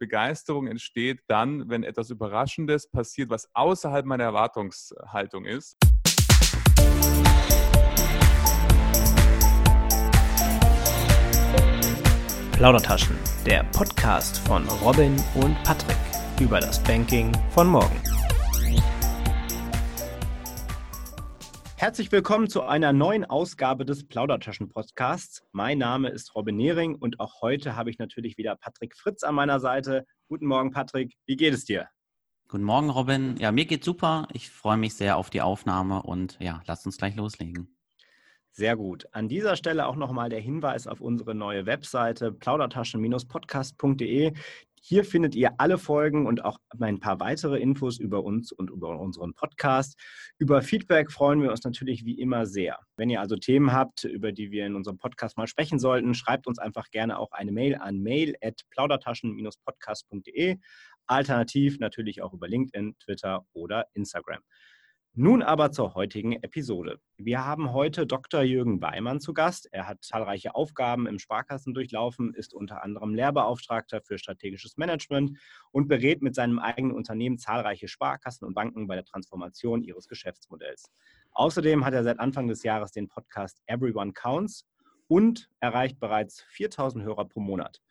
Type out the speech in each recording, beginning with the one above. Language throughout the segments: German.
Begeisterung entsteht dann, wenn etwas Überraschendes passiert, was außerhalb meiner Erwartungshaltung ist. Plaudertaschen, der Podcast von Robin und Patrick über das Banking von morgen. Herzlich willkommen zu einer neuen Ausgabe des Plaudertaschen-Podcasts. Mein Name ist Robin Nehring und auch heute habe ich natürlich wieder Patrick Fritz an meiner Seite. Guten Morgen, Patrick. Wie geht es dir? Guten Morgen, Robin. Ja, mir geht's super. Ich freue mich sehr auf die Aufnahme und ja, lasst uns gleich loslegen. Sehr gut. An dieser Stelle auch nochmal der Hinweis auf unsere neue Webseite plaudertaschen-podcast.de. Hier findet ihr alle Folgen und auch ein paar weitere Infos über uns und über unseren Podcast. Über Feedback freuen wir uns natürlich wie immer sehr. Wenn ihr also Themen habt, über die wir in unserem Podcast mal sprechen sollten, schreibt uns einfach gerne auch eine Mail an mail@plaudertaschen-podcast.de. Alternativ natürlich auch über LinkedIn, Twitter oder Instagram. Nun aber zur heutigen Episode. Wir haben heute Dr. Jürgen Weimann zu Gast. Er hat zahlreiche Aufgaben im Sparkassen durchlaufen, ist unter anderem Lehrbeauftragter für strategisches Management und berät mit seinem eigenen Unternehmen zahlreiche Sparkassen und Banken bei der Transformation ihres Geschäftsmodells. Außerdem hat er seit Anfang des Jahres den Podcast Everyone Counts und erreicht bereits 4000 Hörer pro Monat.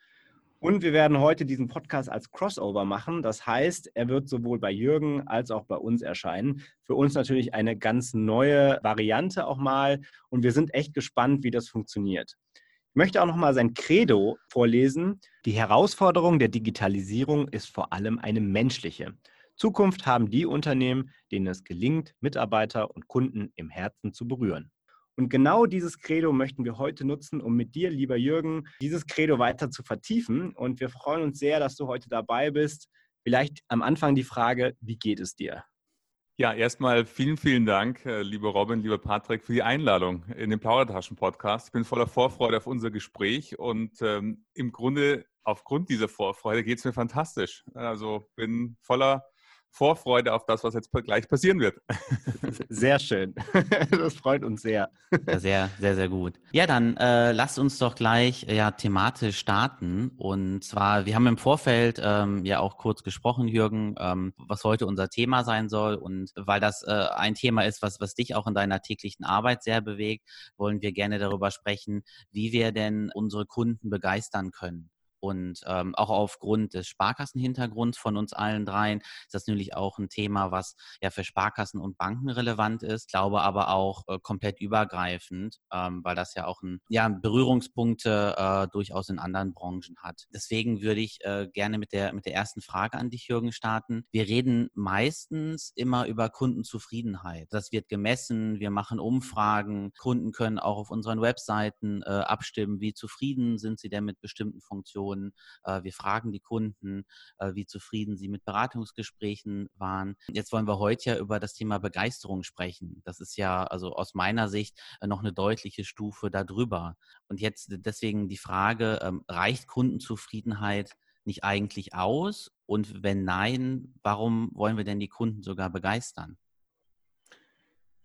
Und wir werden heute diesen Podcast als Crossover machen. Das heißt, er wird sowohl bei Jürgen als auch bei uns erscheinen. Für uns natürlich eine ganz neue Variante auch mal. Und wir sind echt gespannt, wie das funktioniert. Ich möchte auch noch mal sein Credo vorlesen. Die Herausforderung der Digitalisierung ist vor allem eine menschliche. Zukunft haben die Unternehmen, denen es gelingt, Mitarbeiter und Kunden im Herzen zu berühren. Und genau dieses Credo möchten wir heute nutzen, um mit dir, lieber Jürgen, dieses Credo weiter zu vertiefen. Und wir freuen uns sehr, dass du heute dabei bist. Vielleicht am Anfang die Frage, wie geht es dir? Ja, erstmal vielen, vielen Dank, äh, lieber Robin, lieber Patrick, für die Einladung in den Plaudertaschen-Podcast. Ich bin voller Vorfreude auf unser Gespräch und ähm, im Grunde aufgrund dieser Vorfreude geht es mir fantastisch. Also bin voller Vorfreude auf das, was jetzt gleich passieren wird. Sehr schön. Das freut uns sehr. Sehr, sehr, sehr gut. Ja, dann äh, lasst uns doch gleich ja thematisch starten. Und zwar, wir haben im Vorfeld ähm, ja auch kurz gesprochen, Jürgen, ähm, was heute unser Thema sein soll. Und weil das äh, ein Thema ist, was, was dich auch in deiner täglichen Arbeit sehr bewegt, wollen wir gerne darüber sprechen, wie wir denn unsere Kunden begeistern können. Und ähm, auch aufgrund des Sparkassenhintergrunds von uns allen dreien ist das natürlich auch ein Thema, was ja für Sparkassen und Banken relevant ist, glaube aber auch äh, komplett übergreifend, ähm, weil das ja auch ein, ja, Berührungspunkte äh, durchaus in anderen Branchen hat. Deswegen würde ich äh, gerne mit der, mit der ersten Frage an dich, Jürgen, starten. Wir reden meistens immer über Kundenzufriedenheit. Das wird gemessen, wir machen Umfragen, Kunden können auch auf unseren Webseiten äh, abstimmen, wie zufrieden sind sie denn mit bestimmten Funktionen Informationen. Äh, wir fragen die Kunden, äh, wie zufrieden sie mit Beratungsgesprächen waren. Jetzt wollen wir heute ja über das Thema Begeisterung sprechen. Das ist ja also aus meiner Sicht äh, noch eine deutliche Stufe darüber. Und jetzt deswegen die Frage, ähm, reicht Kundenzufriedenheit nicht eigentlich aus? Und wenn nein, warum wollen wir denn die Kunden sogar begeistern?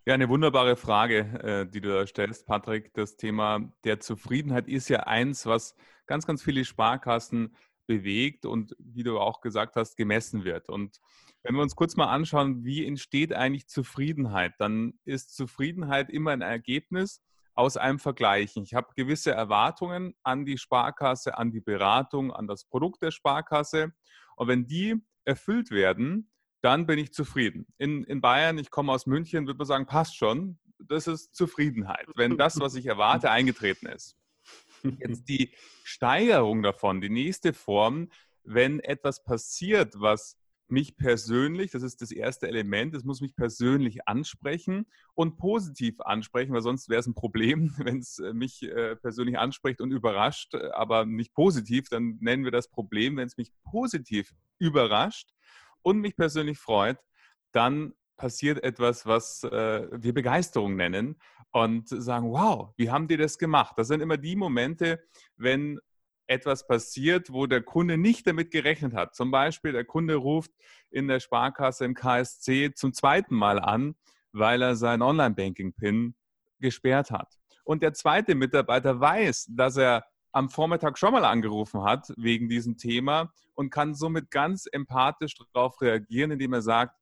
Ja, eine wunderbare Frage, äh, die du da stellst, Patrick. Das Thema der Zufriedenheit ist ja eins, was ganz, ganz viele Sparkassen bewegt und, wie du auch gesagt hast, gemessen wird. Und wenn wir uns kurz mal anschauen, wie entsteht eigentlich Zufriedenheit, dann ist Zufriedenheit immer ein Ergebnis aus einem Vergleichen. Ich habe gewisse Erwartungen an die Sparkasse, an die Beratung, an das Produkt der Sparkasse. Und wenn die erfüllt werden, dann bin ich zufrieden. In, in Bayern, ich komme aus München, würde man sagen, passt schon. Das ist Zufriedenheit, wenn das, was ich erwarte, eingetreten ist. Jetzt die Steigerung davon, die nächste Form, wenn etwas passiert, was mich persönlich, das ist das erste Element, es muss mich persönlich ansprechen und positiv ansprechen, weil sonst wäre es ein Problem, wenn es äh, mich äh, persönlich anspricht und überrascht, aber nicht positiv, dann nennen wir das Problem, wenn es mich positiv überrascht und mich persönlich freut, dann passiert etwas, was äh, wir Begeisterung nennen und sagen, wow, wie haben die das gemacht? Das sind immer die Momente, wenn etwas passiert, wo der Kunde nicht damit gerechnet hat. Zum Beispiel, der Kunde ruft in der Sparkasse im KSC zum zweiten Mal an, weil er sein Online-Banking-PIN gesperrt hat. Und der zweite Mitarbeiter weiß, dass er am Vormittag schon mal angerufen hat wegen diesem Thema und kann somit ganz empathisch darauf reagieren, indem er sagt,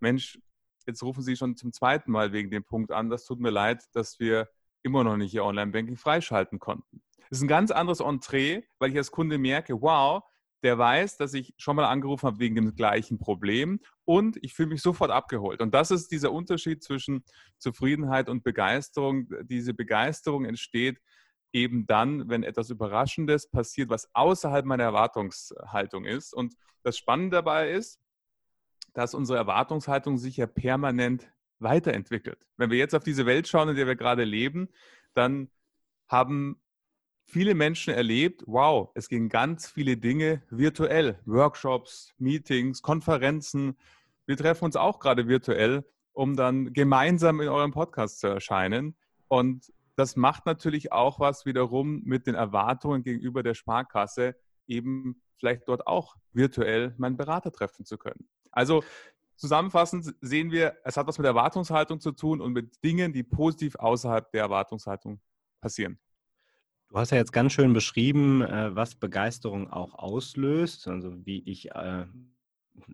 Mensch, jetzt rufen Sie schon zum zweiten Mal wegen dem Punkt an, das tut mir leid, dass wir immer noch nicht Ihr Online-Banking freischalten konnten. Das ist ein ganz anderes Entree, weil ich als Kunde merke, wow, der weiß, dass ich schon mal angerufen habe wegen dem gleichen Problem und ich fühle mich sofort abgeholt. Und das ist dieser Unterschied zwischen Zufriedenheit und Begeisterung. Diese Begeisterung entsteht eben dann, wenn etwas Überraschendes passiert, was außerhalb meiner Erwartungshaltung ist. Und das Spannende dabei ist, dass unsere Erwartungshaltung sich ja permanent weiterentwickelt. Wenn wir jetzt auf diese Welt schauen, in der wir gerade leben, dann haben viele Menschen erlebt, wow, es gehen ganz viele Dinge virtuell. Workshops, Meetings, Konferenzen. Wir treffen uns auch gerade virtuell, um dann gemeinsam in eurem Podcast zu erscheinen. Und das macht natürlich auch was wiederum mit den Erwartungen gegenüber der Sparkasse, eben vielleicht dort auch virtuell meinen Berater treffen zu können. Also zusammenfassend sehen wir, es hat was mit Erwartungshaltung zu tun und mit Dingen, die positiv außerhalb der Erwartungshaltung passieren. Du hast ja jetzt ganz schön beschrieben, äh, was Begeisterung auch auslöst, also wie ich äh,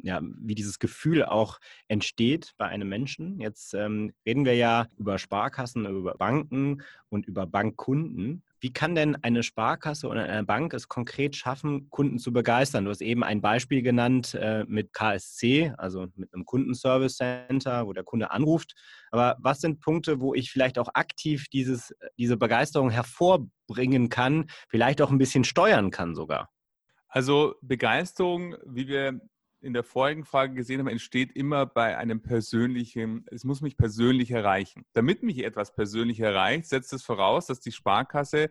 ja, wie dieses Gefühl auch entsteht bei einem Menschen. Jetzt ähm, reden wir ja über Sparkassen, über Banken und über Bankkunden. Wie kann denn eine Sparkasse oder eine Bank es konkret schaffen, Kunden zu begeistern? Du hast eben ein Beispiel genannt äh, mit KSC, also mit einem Kundenservice Center, wo der Kunde anruft. Aber was sind Punkte, wo ich vielleicht auch aktiv dieses, diese Begeisterung hervorbringen kann, vielleicht auch ein bisschen steuern kann sogar? Also Begeisterung, wie wir in der vorigen Frage gesehen haben, entsteht immer bei einem persönlichen, es muss mich persönlich erreichen. Damit mich etwas persönlich erreicht, setzt es voraus, dass die Sparkasse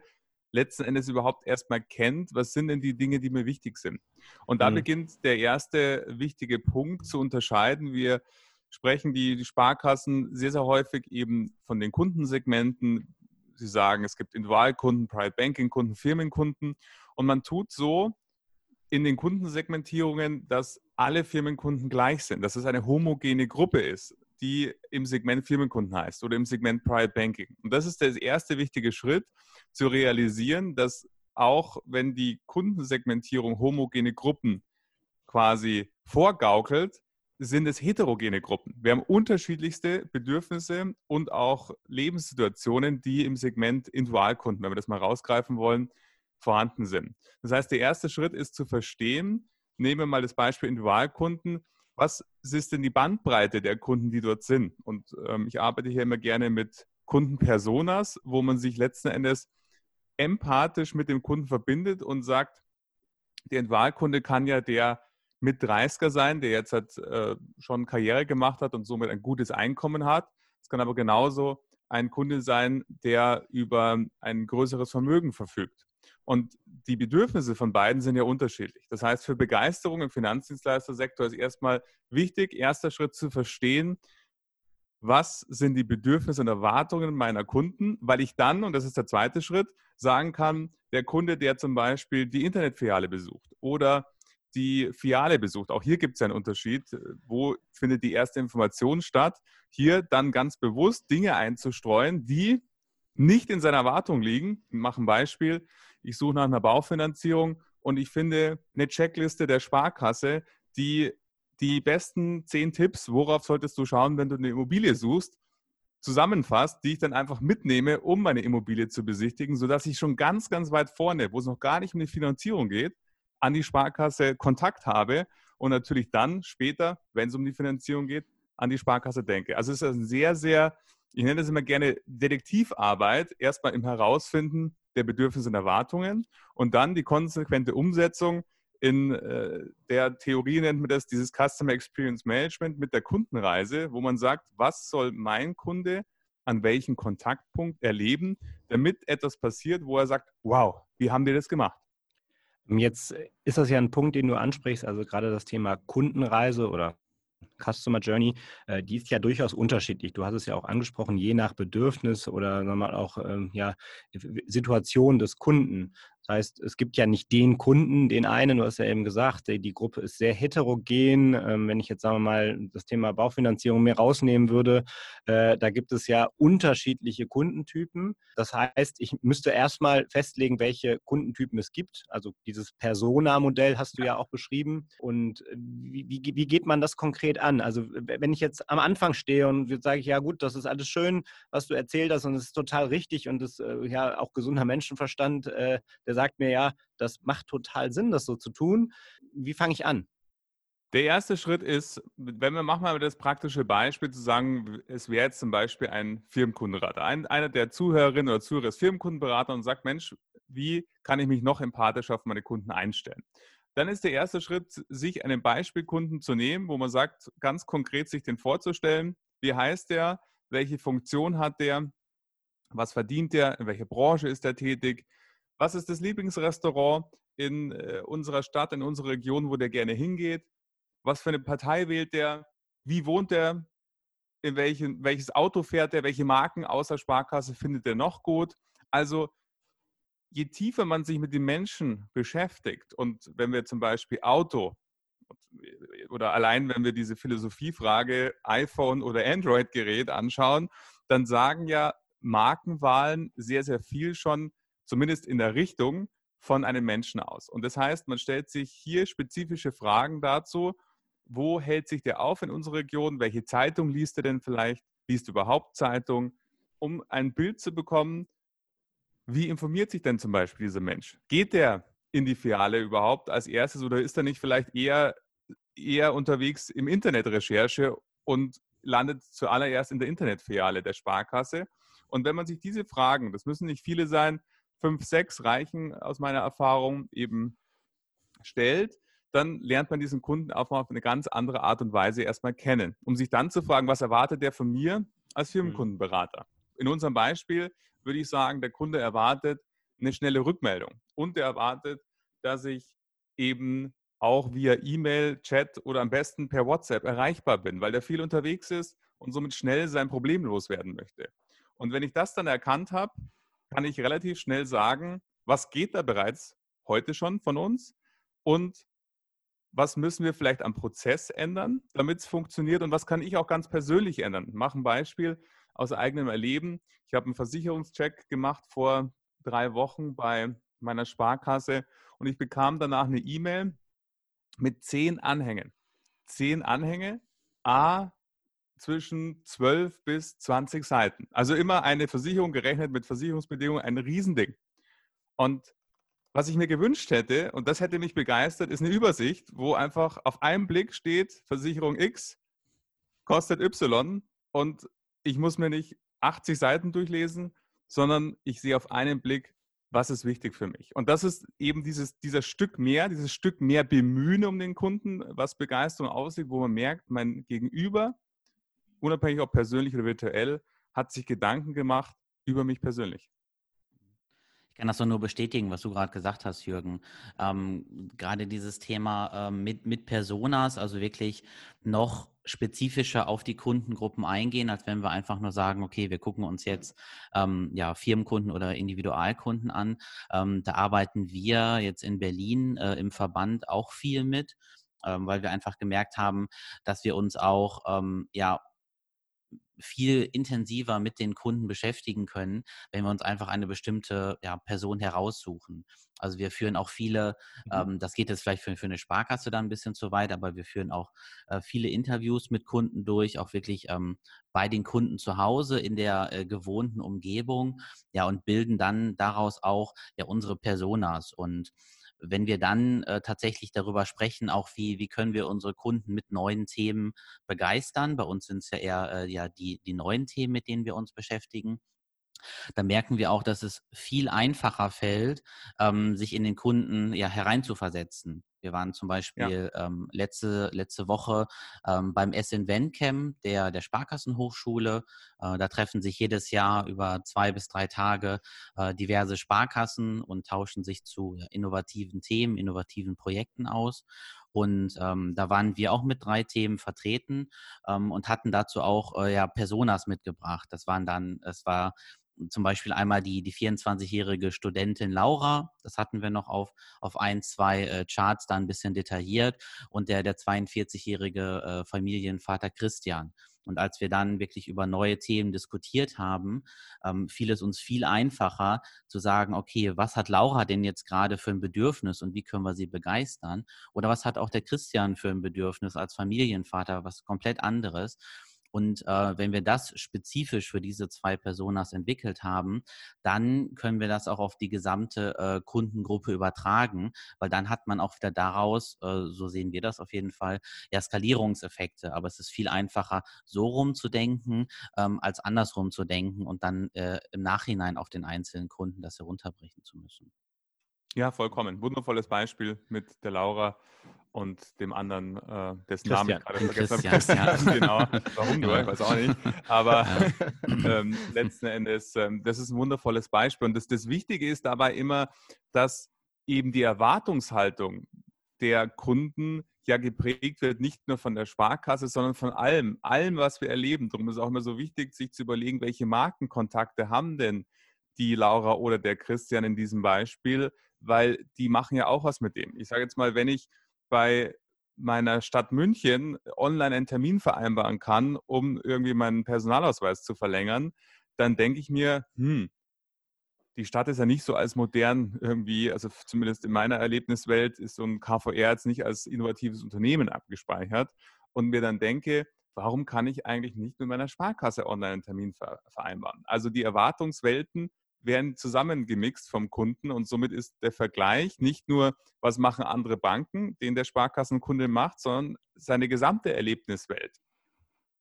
letzten Endes überhaupt erstmal kennt, was sind denn die Dinge, die mir wichtig sind. Und da mhm. beginnt der erste wichtige Punkt zu unterscheiden. Wir sprechen die, die Sparkassen sehr, sehr häufig eben von den Kundensegmenten. Sie sagen, es gibt Individualkunden, Private Banking Kunden, Firmenkunden. Und man tut so, in den Kundensegmentierungen, dass alle Firmenkunden gleich sind, dass es eine homogene Gruppe ist, die im Segment Firmenkunden heißt oder im Segment Private Banking. Und das ist der erste wichtige Schritt, zu realisieren, dass auch wenn die Kundensegmentierung homogene Gruppen quasi vorgaukelt, sind es heterogene Gruppen. Wir haben unterschiedlichste Bedürfnisse und auch Lebenssituationen, die im Segment Individualkunden, wenn wir das mal rausgreifen wollen, vorhanden sind. Das heißt, der erste Schritt ist zu verstehen, nehmen wir mal das Beispiel Individualkunden, was ist denn die Bandbreite der Kunden, die dort sind? Und ähm, ich arbeite hier immer gerne mit Kundenpersonas, wo man sich letzten Endes empathisch mit dem Kunden verbindet und sagt, der Individualkunde kann ja der mit 30er sein, der jetzt halt, äh, schon Karriere gemacht hat und somit ein gutes Einkommen hat. Es kann aber genauso ein Kunde sein, der über ein größeres Vermögen verfügt. Und die Bedürfnisse von beiden sind ja unterschiedlich. Das heißt, für Begeisterung im Finanzdienstleistersektor ist erstmal wichtig, erster Schritt zu verstehen, was sind die Bedürfnisse und Erwartungen meiner Kunden, weil ich dann, und das ist der zweite Schritt, sagen kann, der Kunde, der zum Beispiel die Internetfiliale besucht oder die Filiale besucht. Auch hier gibt es einen Unterschied. Wo findet die erste Information statt? Hier dann ganz bewusst Dinge einzustreuen, die nicht in seiner Erwartung liegen. Ich mache ein Beispiel ich suche nach einer Baufinanzierung und ich finde eine Checkliste der Sparkasse, die die besten zehn Tipps, worauf solltest du schauen, wenn du eine Immobilie suchst, zusammenfasst, die ich dann einfach mitnehme, um meine Immobilie zu besichtigen, sodass ich schon ganz, ganz weit vorne, wo es noch gar nicht um die Finanzierung geht, an die Sparkasse Kontakt habe und natürlich dann später, wenn es um die Finanzierung geht, an die Sparkasse denke. Also es ist ein sehr, sehr, ich nenne das immer gerne Detektivarbeit, erstmal im Herausfinden, der Bedürfnisse und Erwartungen und dann die konsequente Umsetzung in äh, der Theorie nennt man das dieses Customer Experience Management mit der Kundenreise, wo man sagt, was soll mein Kunde an welchem Kontaktpunkt erleben, damit etwas passiert, wo er sagt, wow, wie haben die das gemacht? Jetzt ist das ja ein Punkt, den du ansprichst, also gerade das Thema Kundenreise oder Customer Journey, äh, die ist ja durchaus unterschiedlich. Du hast es ja auch angesprochen, je nach Bedürfnis oder nochmal auch ähm, ja, Situation des Kunden. Das heißt, es gibt ja nicht den Kunden, den einen, du hast ja eben gesagt, die, Gruppe ist sehr heterogen. Ähm, wenn ich jetzt, sagen wir mal, das Thema Baufinanzierung mehr rausnehmen würde, äh, da gibt es ja unterschiedliche Kundentypen. Das heißt, ich müsste erstmal festlegen, welche Kundentypen es gibt. Also dieses Persona-Modell hast du ja auch beschrieben. Und äh, wie, wie, wie geht man das konkret an? Also wenn ich jetzt am Anfang stehe und sage ich, ja gut, das ist alles schön, was du erzählt hast und es ist total richtig und es ist äh, ja auch gesunder Menschenverstand, der der sagt mir ja, das macht total Sinn, das so zu tun. Wie fange ich an? Der erste Schritt ist, wenn wir machen mal das praktische Beispiel zu sagen, es wäre jetzt zum Beispiel ein Firmenkundenberater. Ein, einer der Zuhörerinnen oder Zuhörer ist Firmenkundenberater und sagt, Mensch, wie kann ich mich noch empathischer auf meine Kunden einstellen? Dann ist der erste Schritt, sich einen Beispielkunden zu nehmen, wo man sagt, ganz konkret sich den vorzustellen. Wie heißt der? Welche Funktion hat der? Was verdient der? In welcher Branche ist er tätig? Was ist das Lieblingsrestaurant in äh, unserer Stadt, in unserer Region, wo der gerne hingeht? Was für eine Partei wählt der? Wie wohnt der? In welchen, welches Auto fährt er? Welche Marken außer Sparkasse findet er noch gut? Also je tiefer man sich mit den Menschen beschäftigt und wenn wir zum Beispiel Auto oder allein wenn wir diese Philosophiefrage iPhone oder Android-Gerät anschauen, dann sagen ja Markenwahlen sehr, sehr viel schon zumindest in der Richtung von einem Menschen aus. Und das heißt, man stellt sich hier spezifische Fragen dazu, wo hält sich der auf in unserer Region, welche Zeitung liest er denn vielleicht, liest überhaupt Zeitung, um ein Bild zu bekommen, wie informiert sich denn zum Beispiel dieser Mensch? Geht der in die Filiale überhaupt als erstes oder ist er nicht vielleicht eher, eher unterwegs im Internetrecherche und landet zuallererst in der Internetfiliale der Sparkasse? Und wenn man sich diese Fragen, das müssen nicht viele sein, fünf, sechs reichen aus meiner Erfahrung eben stellt, dann lernt man diesen Kunden auch mal auf eine ganz andere Art und Weise erstmal kennen, um sich dann zu fragen, was erwartet der von mir als mhm. Firmenkundenberater? In unserem Beispiel würde ich sagen, der Kunde erwartet eine schnelle Rückmeldung und er erwartet, dass ich eben auch via E-Mail, Chat oder am besten per WhatsApp erreichbar bin, weil der viel unterwegs ist und somit schnell sein Problem loswerden möchte. Und wenn ich das dann erkannt habe, kann ich relativ schnell sagen, was geht da bereits heute schon von uns und was müssen wir vielleicht am Prozess ändern, damit es funktioniert und was kann ich auch ganz persönlich ändern. Ich mache ein Beispiel aus eigenem Erleben. Ich habe einen Versicherungscheck gemacht vor drei Wochen bei meiner Sparkasse und ich bekam danach eine E-Mail mit zehn Anhängen. Zehn Anhänge, A, zwischen 12 bis 20 Seiten. Also immer eine Versicherung gerechnet mit Versicherungsbedingungen, ein Riesending. Und was ich mir gewünscht hätte, und das hätte mich begeistert, ist eine Übersicht, wo einfach auf einen Blick steht, Versicherung X kostet Y und ich muss mir nicht 80 Seiten durchlesen, sondern ich sehe auf einen Blick, was ist wichtig für mich. Und das ist eben dieses, dieser Stück mehr, dieses Stück mehr Bemühen um den Kunden, was Begeisterung aussieht, wo man merkt, mein Gegenüber unabhängig ob persönlich oder virtuell, hat sich Gedanken gemacht über mich persönlich. Ich kann das nur bestätigen, was du gerade gesagt hast, Jürgen. Ähm, gerade dieses Thema ähm, mit, mit Personas, also wirklich noch spezifischer auf die Kundengruppen eingehen, als wenn wir einfach nur sagen, okay, wir gucken uns jetzt ähm, ja, Firmenkunden oder Individualkunden an. Ähm, da arbeiten wir jetzt in Berlin äh, im Verband auch viel mit, ähm, weil wir einfach gemerkt haben, dass wir uns auch ähm, ja viel intensiver mit den Kunden beschäftigen können, wenn wir uns einfach eine bestimmte ja, Person heraussuchen. Also wir führen auch viele, mhm. ähm, das geht jetzt vielleicht für, für, eine Sparkasse dann ein bisschen zu weit, aber wir führen auch äh, viele Interviews mit Kunden durch, auch wirklich ähm, bei den Kunden zu Hause in der äh, gewohnten Umgebung, ja, und bilden dann daraus auch ja unsere Personas und wenn wir dann äh, tatsächlich darüber sprechen, auch wie, wie können wir unsere Kunden mit neuen Themen begeistern, bei uns sind es ja eher äh, ja, die, die neuen Themen, mit denen wir uns beschäftigen, da merken wir auch, dass es viel einfacher fällt, ähm, sich in den Kunden ja hereinzuversetzen. Wir waren zum Beispiel ja. ähm, letzte, letzte Woche ähm, beim SN Camp der, der Sparkassenhochschule. Äh, da treffen sich jedes Jahr über zwei bis drei Tage äh, diverse Sparkassen und tauschen sich zu innovativen Themen, innovativen Projekten aus. Und ähm, da waren wir auch mit drei Themen vertreten ähm, und hatten dazu auch äh, ja Personas mitgebracht. Das waren dann, es war zum Beispiel einmal die, die 24-jährige Studentin Laura, das hatten wir noch auf, auf ein, zwei äh, Charts da ein bisschen detailliert, und der, der 42-jährige äh, Familienvater Christian. Und als wir dann wirklich über neue Themen diskutiert haben, ähm, fiel es uns viel einfacher zu sagen, okay, was hat Laura denn jetzt gerade für ein Bedürfnis und wie können wir sie begeistern? Oder was hat auch der Christian für ein Bedürfnis als Familienvater, was komplett anderes? Und äh, wenn wir das spezifisch für diese zwei Personas entwickelt haben, dann können wir das auch auf die gesamte äh, Kundengruppe übertragen, weil dann hat man auch wieder daraus, äh, so sehen wir das auf jeden Fall, ja, Skalierungseffekte. Aber es ist viel einfacher, so rumzudenken, ähm, als andersrum zu denken und dann äh, im Nachhinein auf den einzelnen Kunden das herunterbrechen zu müssen. Ja, vollkommen. Wundervolles Beispiel mit der Laura und dem anderen, äh, dessen Namen ich gerade vergessen habe. Ja. genau. Warum nur? Ich weiß auch nicht. Aber ähm, letzten Endes, ähm, das ist ein wundervolles Beispiel. Und das, das Wichtige ist dabei immer, dass eben die Erwartungshaltung der Kunden ja geprägt wird, nicht nur von der Sparkasse, sondern von allem, allem, was wir erleben. Darum ist es auch immer so wichtig, sich zu überlegen, welche Markenkontakte haben denn die Laura oder der Christian in diesem Beispiel, weil die machen ja auch was mit dem. Ich sage jetzt mal, wenn ich bei meiner Stadt München online einen Termin vereinbaren kann, um irgendwie meinen Personalausweis zu verlängern, dann denke ich mir, hm, die Stadt ist ja nicht so als modern irgendwie, also zumindest in meiner Erlebniswelt ist so ein KVR jetzt nicht als innovatives Unternehmen abgespeichert und mir dann denke, warum kann ich eigentlich nicht mit meiner Sparkasse online einen Termin vereinbaren? Also die Erwartungswelten werden zusammengemixt vom Kunden und somit ist der Vergleich nicht nur, was machen andere Banken, den der Sparkassenkunde macht, sondern seine gesamte Erlebniswelt.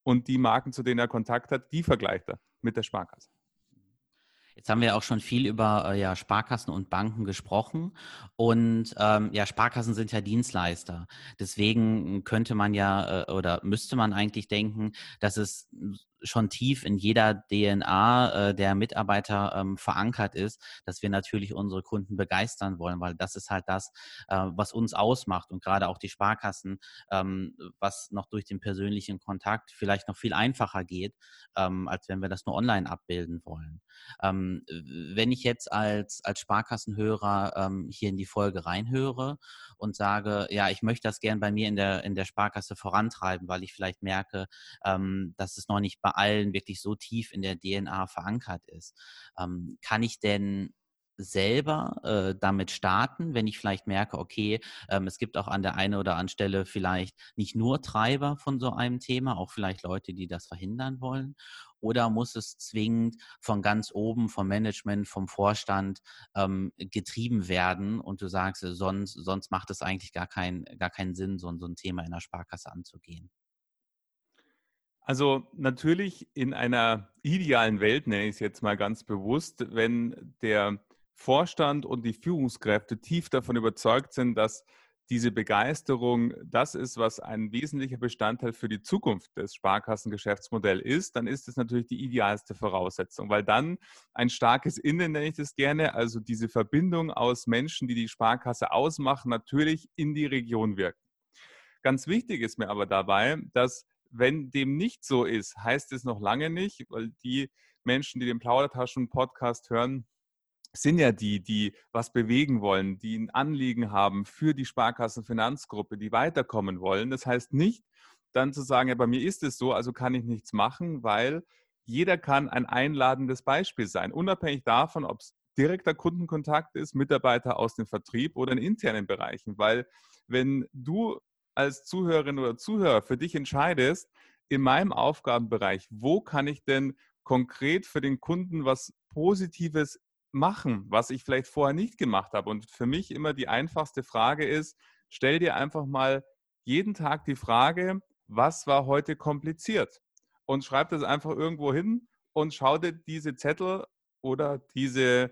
Und die Marken, zu denen er Kontakt hat, die vergleicht er mit der Sparkasse. Jetzt haben wir auch schon viel über äh, ja, Sparkassen und Banken gesprochen. Und ähm, ja, Sparkassen sind ja Dienstleister. Deswegen könnte man ja äh, oder müsste man eigentlich denken, dass es schon tief in jeder DNA äh, der Mitarbeiter ähm, verankert ist, dass wir natürlich unsere Kunden begeistern wollen, weil das ist halt das, äh, was uns ausmacht und gerade auch die Sparkassen, ähm, was noch durch den persönlichen Kontakt vielleicht noch viel einfacher geht, ähm, als wenn wir das nur online abbilden wollen. Ähm, wenn ich jetzt als, als Sparkassenhörer ähm, hier in die Folge reinhöre und sage, ja, ich möchte das gern bei mir in der, in der Sparkasse vorantreiben, weil ich vielleicht merke, ähm, dass es noch nicht bei allen wirklich so tief in der DNA verankert ist. Ähm, kann ich denn selber äh, damit starten, wenn ich vielleicht merke, okay, ähm, es gibt auch an der einen oder anderen Stelle vielleicht nicht nur Treiber von so einem Thema, auch vielleicht Leute, die das verhindern wollen? Oder muss es zwingend von ganz oben, vom Management, vom Vorstand ähm, getrieben werden und du sagst, sonst, sonst macht es eigentlich gar, kein, gar keinen Sinn, so, so ein Thema in der Sparkasse anzugehen? Also natürlich in einer idealen Welt, nenne ich es jetzt mal ganz bewusst, wenn der Vorstand und die Führungskräfte tief davon überzeugt sind, dass diese Begeisterung das ist, was ein wesentlicher Bestandteil für die Zukunft des Sparkassengeschäftsmodells ist, dann ist es natürlich die idealste Voraussetzung, weil dann ein starkes Innen, nenne ich das gerne, also diese Verbindung aus Menschen, die die Sparkasse ausmachen, natürlich in die Region wirken. Ganz wichtig ist mir aber dabei, dass wenn dem nicht so ist, heißt es noch lange nicht, weil die Menschen, die den Plaudertaschen-Podcast hören, sind ja die, die was bewegen wollen, die ein Anliegen haben für die Sparkassenfinanzgruppe, die weiterkommen wollen. Das heißt nicht, dann zu sagen, ja, bei mir ist es so, also kann ich nichts machen, weil jeder kann ein einladendes Beispiel sein, unabhängig davon, ob es direkter Kundenkontakt ist, Mitarbeiter aus dem Vertrieb oder in internen Bereichen. Weil wenn du als Zuhörerin oder Zuhörer für dich entscheidest, in meinem Aufgabenbereich, wo kann ich denn konkret für den Kunden was Positives machen, was ich vielleicht vorher nicht gemacht habe. Und für mich immer die einfachste Frage ist, stell dir einfach mal jeden Tag die Frage, was war heute kompliziert? Und schreib das einfach irgendwo hin und schau dir diese Zettel oder diese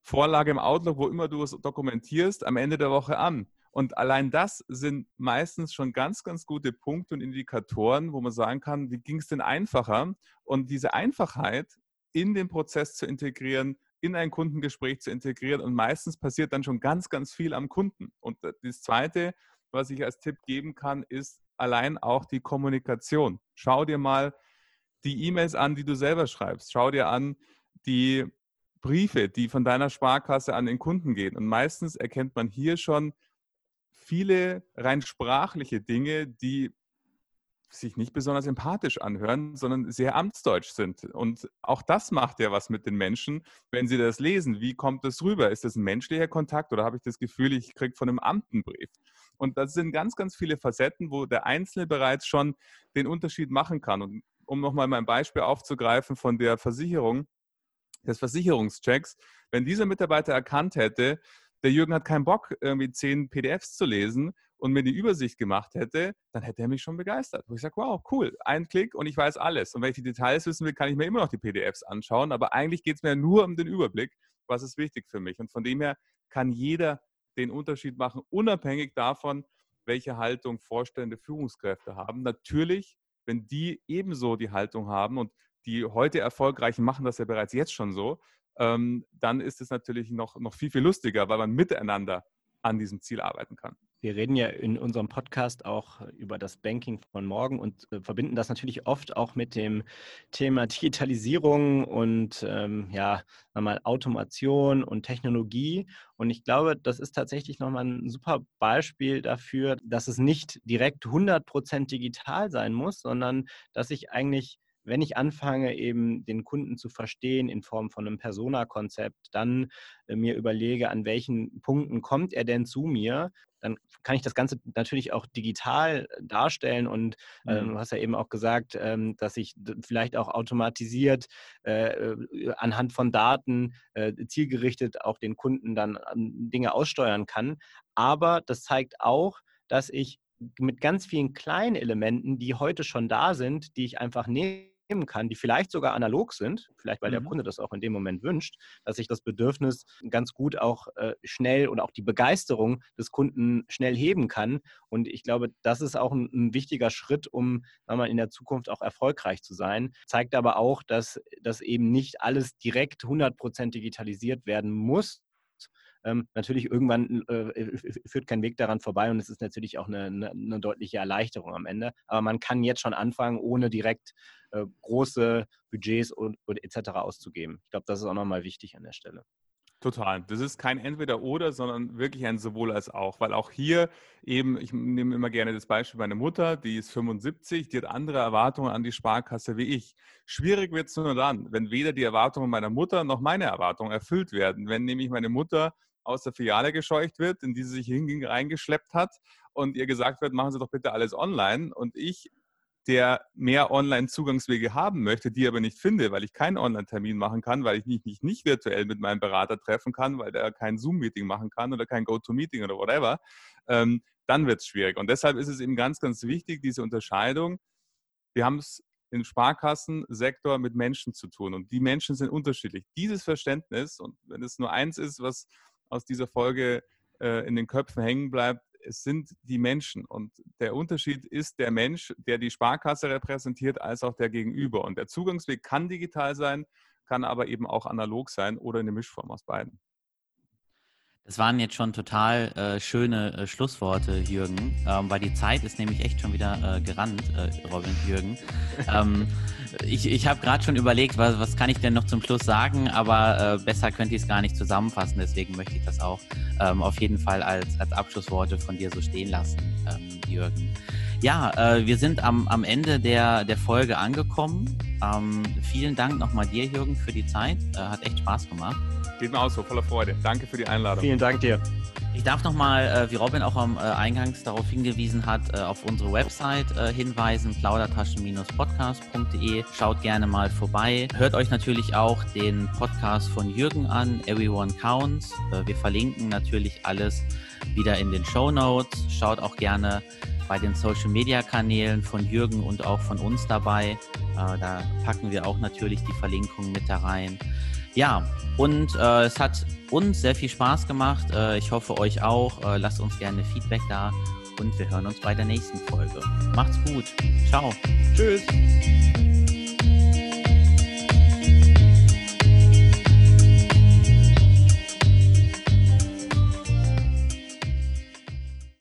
Vorlage im Outlook, wo immer du es dokumentierst, am Ende der Woche an. Und allein das sind meistens schon ganz, ganz gute Punkte und Indikatoren, wo man sagen kann, wie ging es denn einfacher? Und diese Einfachheit in den Prozess zu integrieren, in ein Kundengespräch zu integrieren und meistens passiert dann schon ganz, ganz viel am Kunden. Und das Zweite, was ich als Tipp geben kann, ist allein auch die Kommunikation. Schau dir mal die E-Mails an, die du selber schreibst. Schau dir an die Briefe, die von deiner Sparkasse an den Kunden gehen. Und meistens erkennt man hier schon viele rein sprachliche Dinge, die sich nicht besonders empathisch anhören, sondern sehr amtsdeutsch sind. Und auch das macht ja was mit den Menschen, wenn sie das lesen. Wie kommt das rüber? Ist das ein menschlicher Kontakt oder habe ich das Gefühl, ich kriege von einem Amtenbrief? Und das sind ganz, ganz viele Facetten, wo der Einzelne bereits schon den Unterschied machen kann. Und um nochmal mein Beispiel aufzugreifen von der Versicherung, des Versicherungschecks, wenn dieser Mitarbeiter erkannt hätte, der Jürgen hat keinen Bock, irgendwie zehn PDFs zu lesen und mir die Übersicht gemacht hätte, dann hätte er mich schon begeistert. Wo ich sage, wow, cool, ein Klick und ich weiß alles. Und wenn ich die Details wissen will, kann ich mir immer noch die PDFs anschauen. Aber eigentlich geht es mir nur um den Überblick, was ist wichtig für mich. Und von dem her kann jeder den Unterschied machen, unabhängig davon, welche Haltung Vorstände, Führungskräfte haben. Natürlich, wenn die ebenso die Haltung haben und die heute Erfolgreichen machen das ja bereits jetzt schon so, ähm, dann ist es natürlich noch, noch viel, viel lustiger, weil man miteinander an diesem Ziel arbeiten kann. Wir reden ja in unserem Podcast auch über das Banking von morgen und äh, verbinden das natürlich oft auch mit dem Thema Digitalisierung und ähm, ja, mal Automation und Technologie. Und ich glaube, das ist tatsächlich nochmal ein super Beispiel dafür, dass es nicht direkt 100% digital sein muss, sondern dass ich eigentlich wenn ich anfange, eben den Kunden zu verstehen in Form von einem Persona-Konzept, dann äh, mir überlege, an welchen Punkten kommt er denn zu mir, dann kann ich das Ganze natürlich auch digital darstellen und äh, du hast ja eben auch gesagt, ähm, dass ich vielleicht auch automatisiert äh, äh, anhand von Daten äh, zielgerichtet auch den Kunden dann Dinge aussteuern kann. Aber das zeigt auch, dass ich mit ganz vielen kleinen Elementen, die heute schon da sind, die ich einfach nehme, kann, die vielleicht sogar analog sind, vielleicht weil mhm. der Kunde das auch in dem Moment wünscht, dass ich das Bedürfnis ganz gut auch äh, schnell oder auch die Begeisterung des Kunden schnell heben kann. Und ich glaube, das ist auch ein, ein wichtiger Schritt, um mal, in der Zukunft auch erfolgreich zu sein. Zeigt aber auch, dass das eben nicht alles direkt 100% digitalisiert werden muss, ähm, natürlich irgendwann äh, führt kein Weg daran vorbei und es ist natürlich auch eine, eine, eine, deutliche Erleichterung am Ende. Aber man kann jetzt schon anfangen, ohne direkt äh, große Budgets und, und etc. auszugeben. Ich glaube, das ist auch nochmal wichtig an der Stelle. Total. Das ist kein Entweder-Oder, sondern wirklich ein sowohl als auch. Weil auch hier eben, ich nehme immer gerne das Beispiel meiner Mutter, die ist 75, die hat andere Erwartungen an die Sparkasse wie ich. Schwierig wird es nur dann, wenn weder die Erwartungen meiner Mutter noch meine Erwartungen erfüllt werden. Wenn nämlich meine Mutter aus der Filiale gescheucht wird, in die sie sich hinging, reingeschleppt hat und ihr gesagt wird, machen Sie doch bitte alles online. Und ich, der mehr Online-Zugangswege haben möchte, die aber nicht finde, weil ich keinen Online-Termin machen kann, weil ich mich nicht, nicht virtuell mit meinem Berater treffen kann, weil der kein Zoom-Meeting machen kann oder kein Go-To-Meeting oder whatever, ähm, dann wird es schwierig. Und deshalb ist es eben ganz, ganz wichtig, diese Unterscheidung. Wir haben es im Sparkassensektor mit Menschen zu tun und die Menschen sind unterschiedlich. Dieses Verständnis, und wenn es nur eins ist, was aus dieser Folge äh, in den Köpfen hängen bleibt, es sind die Menschen. Und der Unterschied ist der Mensch, der die Sparkasse repräsentiert, als auch der Gegenüber. Und der Zugangsweg kann digital sein, kann aber eben auch analog sein oder eine Mischform aus beiden. Das waren jetzt schon total äh, schöne äh, Schlussworte, Jürgen, ähm, weil die Zeit ist nämlich echt schon wieder äh, gerannt, äh, Robin, Jürgen. Ähm, ich ich habe gerade schon überlegt, was, was kann ich denn noch zum Schluss sagen, aber äh, besser könnte ich es gar nicht zusammenfassen, deswegen möchte ich das auch ähm, auf jeden Fall als, als Abschlussworte von dir so stehen lassen, ähm, Jürgen. Ja, äh, wir sind am, am Ende der, der Folge angekommen. Ähm, vielen Dank nochmal dir, Jürgen, für die Zeit. hat echt Spaß gemacht. Geht mir auch so, voller Freude. Danke für die Einladung. Vielen Dank dir. Ich darf nochmal, äh, wie Robin auch am äh, Eingangs darauf hingewiesen hat, äh, auf unsere Website äh, hinweisen, plaudertaschen-podcast.de. Schaut gerne mal vorbei. Hört euch natürlich auch den Podcast von Jürgen an, Everyone Counts. Äh, wir verlinken natürlich alles wieder in den Show Notes. Schaut auch gerne bei den Social Media Kanälen von Jürgen und auch von uns dabei. Äh, da packen wir auch natürlich die Verlinkungen mit da rein. Ja, und äh, es hat uns sehr viel Spaß gemacht. Äh, ich hoffe euch auch. Äh, lasst uns gerne Feedback da und wir hören uns bei der nächsten Folge. Macht's gut. Ciao. Tschüss.